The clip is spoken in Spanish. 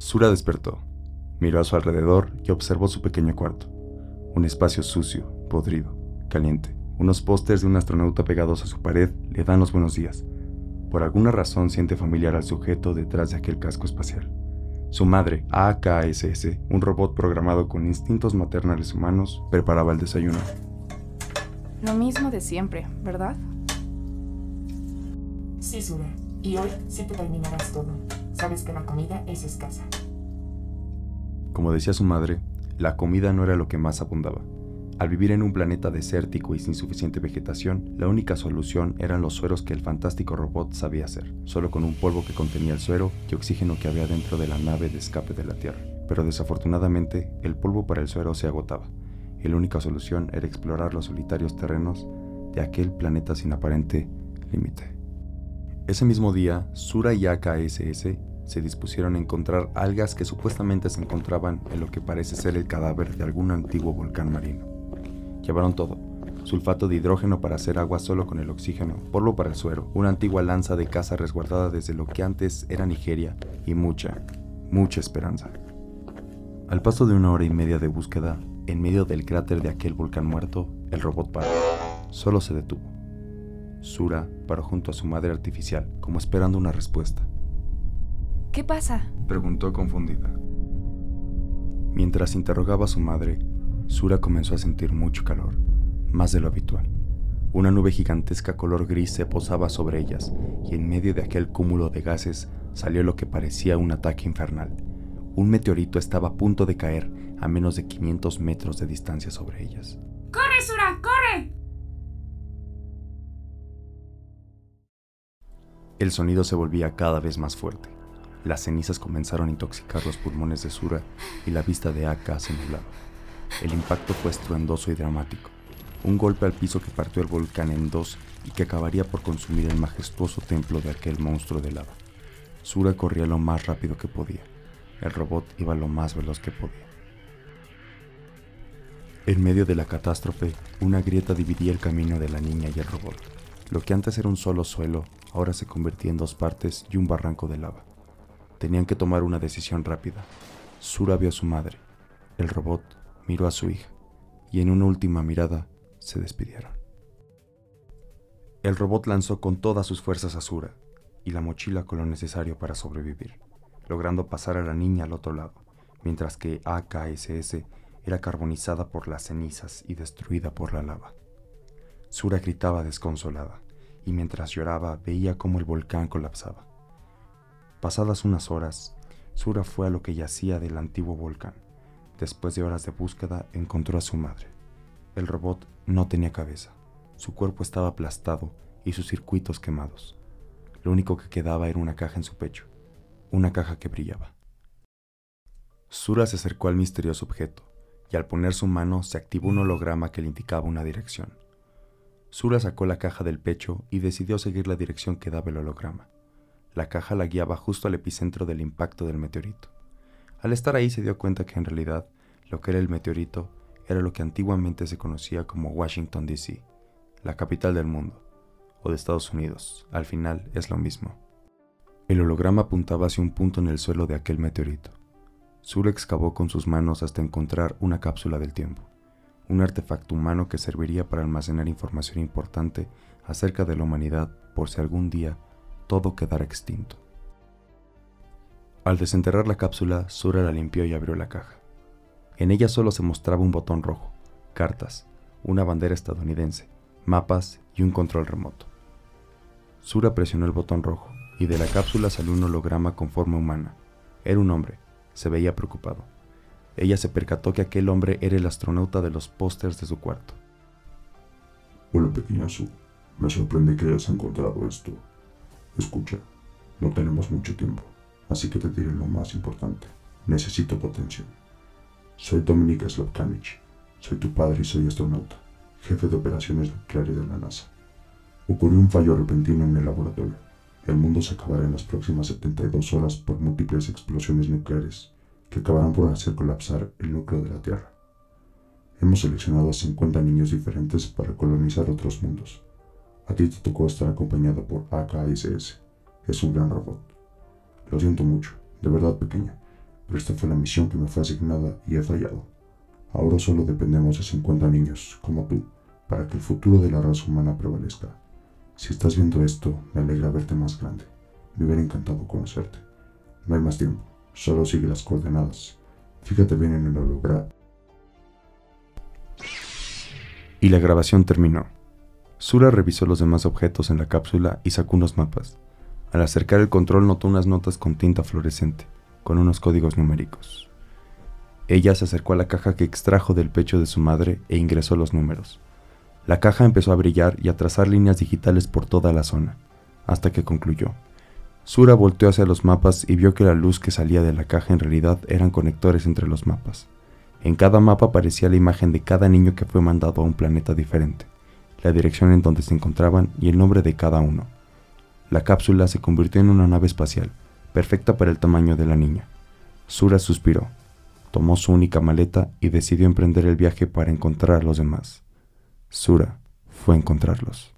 Sura despertó, miró a su alrededor y observó su pequeño cuarto. Un espacio sucio, podrido, caliente. Unos pósters de un astronauta pegados a su pared le dan los buenos días. Por alguna razón siente familiar al sujeto detrás de aquel casco espacial. Su madre, AKSS, un robot programado con instintos maternales humanos, preparaba el desayuno. Lo mismo de siempre, ¿verdad? Sí, Sura. Y hoy sí te terminarás todo. Sabes que la comida es escasa. Como decía su madre, la comida no era lo que más abundaba. Al vivir en un planeta desértico y sin suficiente vegetación, la única solución eran los sueros que el fantástico robot sabía hacer, solo con un polvo que contenía el suero y oxígeno que había dentro de la nave de escape de la Tierra. Pero desafortunadamente, el polvo para el suero se agotaba, y la única solución era explorar los solitarios terrenos de aquel planeta sin aparente límite. Ese mismo día, Sura y AKSS se dispusieron a encontrar algas que supuestamente se encontraban en lo que parece ser el cadáver de algún antiguo volcán marino. Llevaron todo. Sulfato de hidrógeno para hacer agua solo con el oxígeno, polvo para el suero, una antigua lanza de caza resguardada desde lo que antes era Nigeria y mucha, mucha esperanza. Al paso de una hora y media de búsqueda, en medio del cráter de aquel volcán muerto, el robot paró. Solo se detuvo. Sura paró junto a su madre artificial, como esperando una respuesta. ¿Qué pasa? Preguntó confundida. Mientras interrogaba a su madre, Sura comenzó a sentir mucho calor, más de lo habitual. Una nube gigantesca color gris se posaba sobre ellas y en medio de aquel cúmulo de gases salió lo que parecía un ataque infernal. Un meteorito estaba a punto de caer a menos de 500 metros de distancia sobre ellas. ¡Corre, Sura! ¡Corre! El sonido se volvía cada vez más fuerte. Las cenizas comenzaron a intoxicar los pulmones de Sura y la vista de Aka se nublaba. El impacto fue estruendoso y dramático. Un golpe al piso que partió el volcán en dos y que acabaría por consumir el majestuoso templo de aquel monstruo de lava. Sura corría lo más rápido que podía. El robot iba lo más veloz que podía. En medio de la catástrofe, una grieta dividía el camino de la niña y el robot. Lo que antes era un solo suelo, ahora se convertía en dos partes y un barranco de lava. Tenían que tomar una decisión rápida. Sura vio a su madre. El robot miró a su hija y en una última mirada se despidieron. El robot lanzó con todas sus fuerzas a Sura y la mochila con lo necesario para sobrevivir, logrando pasar a la niña al otro lado, mientras que AKSS era carbonizada por las cenizas y destruida por la lava. Sura gritaba desconsolada y mientras lloraba veía cómo el volcán colapsaba. Pasadas unas horas, Sura fue a lo que yacía del antiguo volcán. Después de horas de búsqueda, encontró a su madre. El robot no tenía cabeza. Su cuerpo estaba aplastado y sus circuitos quemados. Lo único que quedaba era una caja en su pecho, una caja que brillaba. Sura se acercó al misterioso objeto y al poner su mano se activó un holograma que le indicaba una dirección. Sura sacó la caja del pecho y decidió seguir la dirección que daba el holograma. La caja la guiaba justo al epicentro del impacto del meteorito. Al estar ahí se dio cuenta que en realidad lo que era el meteorito era lo que antiguamente se conocía como Washington, D.C., la capital del mundo, o de Estados Unidos. Al final es lo mismo. El holograma apuntaba hacia un punto en el suelo de aquel meteorito. Sura excavó con sus manos hasta encontrar una cápsula del tiempo un artefacto humano que serviría para almacenar información importante acerca de la humanidad por si algún día todo quedara extinto. Al desenterrar la cápsula, Sura la limpió y abrió la caja. En ella solo se mostraba un botón rojo, cartas, una bandera estadounidense, mapas y un control remoto. Sura presionó el botón rojo y de la cápsula salió un holograma con forma humana. Era un hombre, se veía preocupado. Ella se percató que aquel hombre era el astronauta de los pósters de su cuarto. Hola, pequeña Su. Me sorprende que hayas encontrado esto. Escucha, no tenemos mucho tiempo, así que te diré lo más importante. Necesito tu atención. Soy Dominik Slavkanich. Soy tu padre y soy astronauta, jefe de operaciones nucleares de la NASA. Ocurrió un fallo repentino en el laboratorio. El mundo se acabará en las próximas 72 horas por múltiples explosiones nucleares que acabarán por hacer colapsar el núcleo de la Tierra. Hemos seleccionado a 50 niños diferentes para colonizar otros mundos. A ti te tocó estar acompañado por AKSS. Es un gran robot. Lo siento mucho, de verdad pequeña. pero esta fue la misión que me fue asignada y he fallado. Ahora solo dependemos de 50 niños, como tú, para que el futuro de la raza humana prevalezca. Si estás viendo esto, me alegra verte más grande. Me hubiera encantado conocerte. No hay más tiempo, solo sigue las coordenadas. Fíjate bien en el holograma. Y la grabación terminó. Sura revisó los demás objetos en la cápsula y sacó unos mapas. Al acercar el control notó unas notas con tinta fluorescente, con unos códigos numéricos. Ella se acercó a la caja que extrajo del pecho de su madre e ingresó los números. La caja empezó a brillar y a trazar líneas digitales por toda la zona, hasta que concluyó. Sura volteó hacia los mapas y vio que la luz que salía de la caja en realidad eran conectores entre los mapas. En cada mapa aparecía la imagen de cada niño que fue mandado a un planeta diferente, la dirección en donde se encontraban y el nombre de cada uno. La cápsula se convirtió en una nave espacial, perfecta para el tamaño de la niña. Sura suspiró, tomó su única maleta y decidió emprender el viaje para encontrar a los demás. Sura fue a encontrarlos.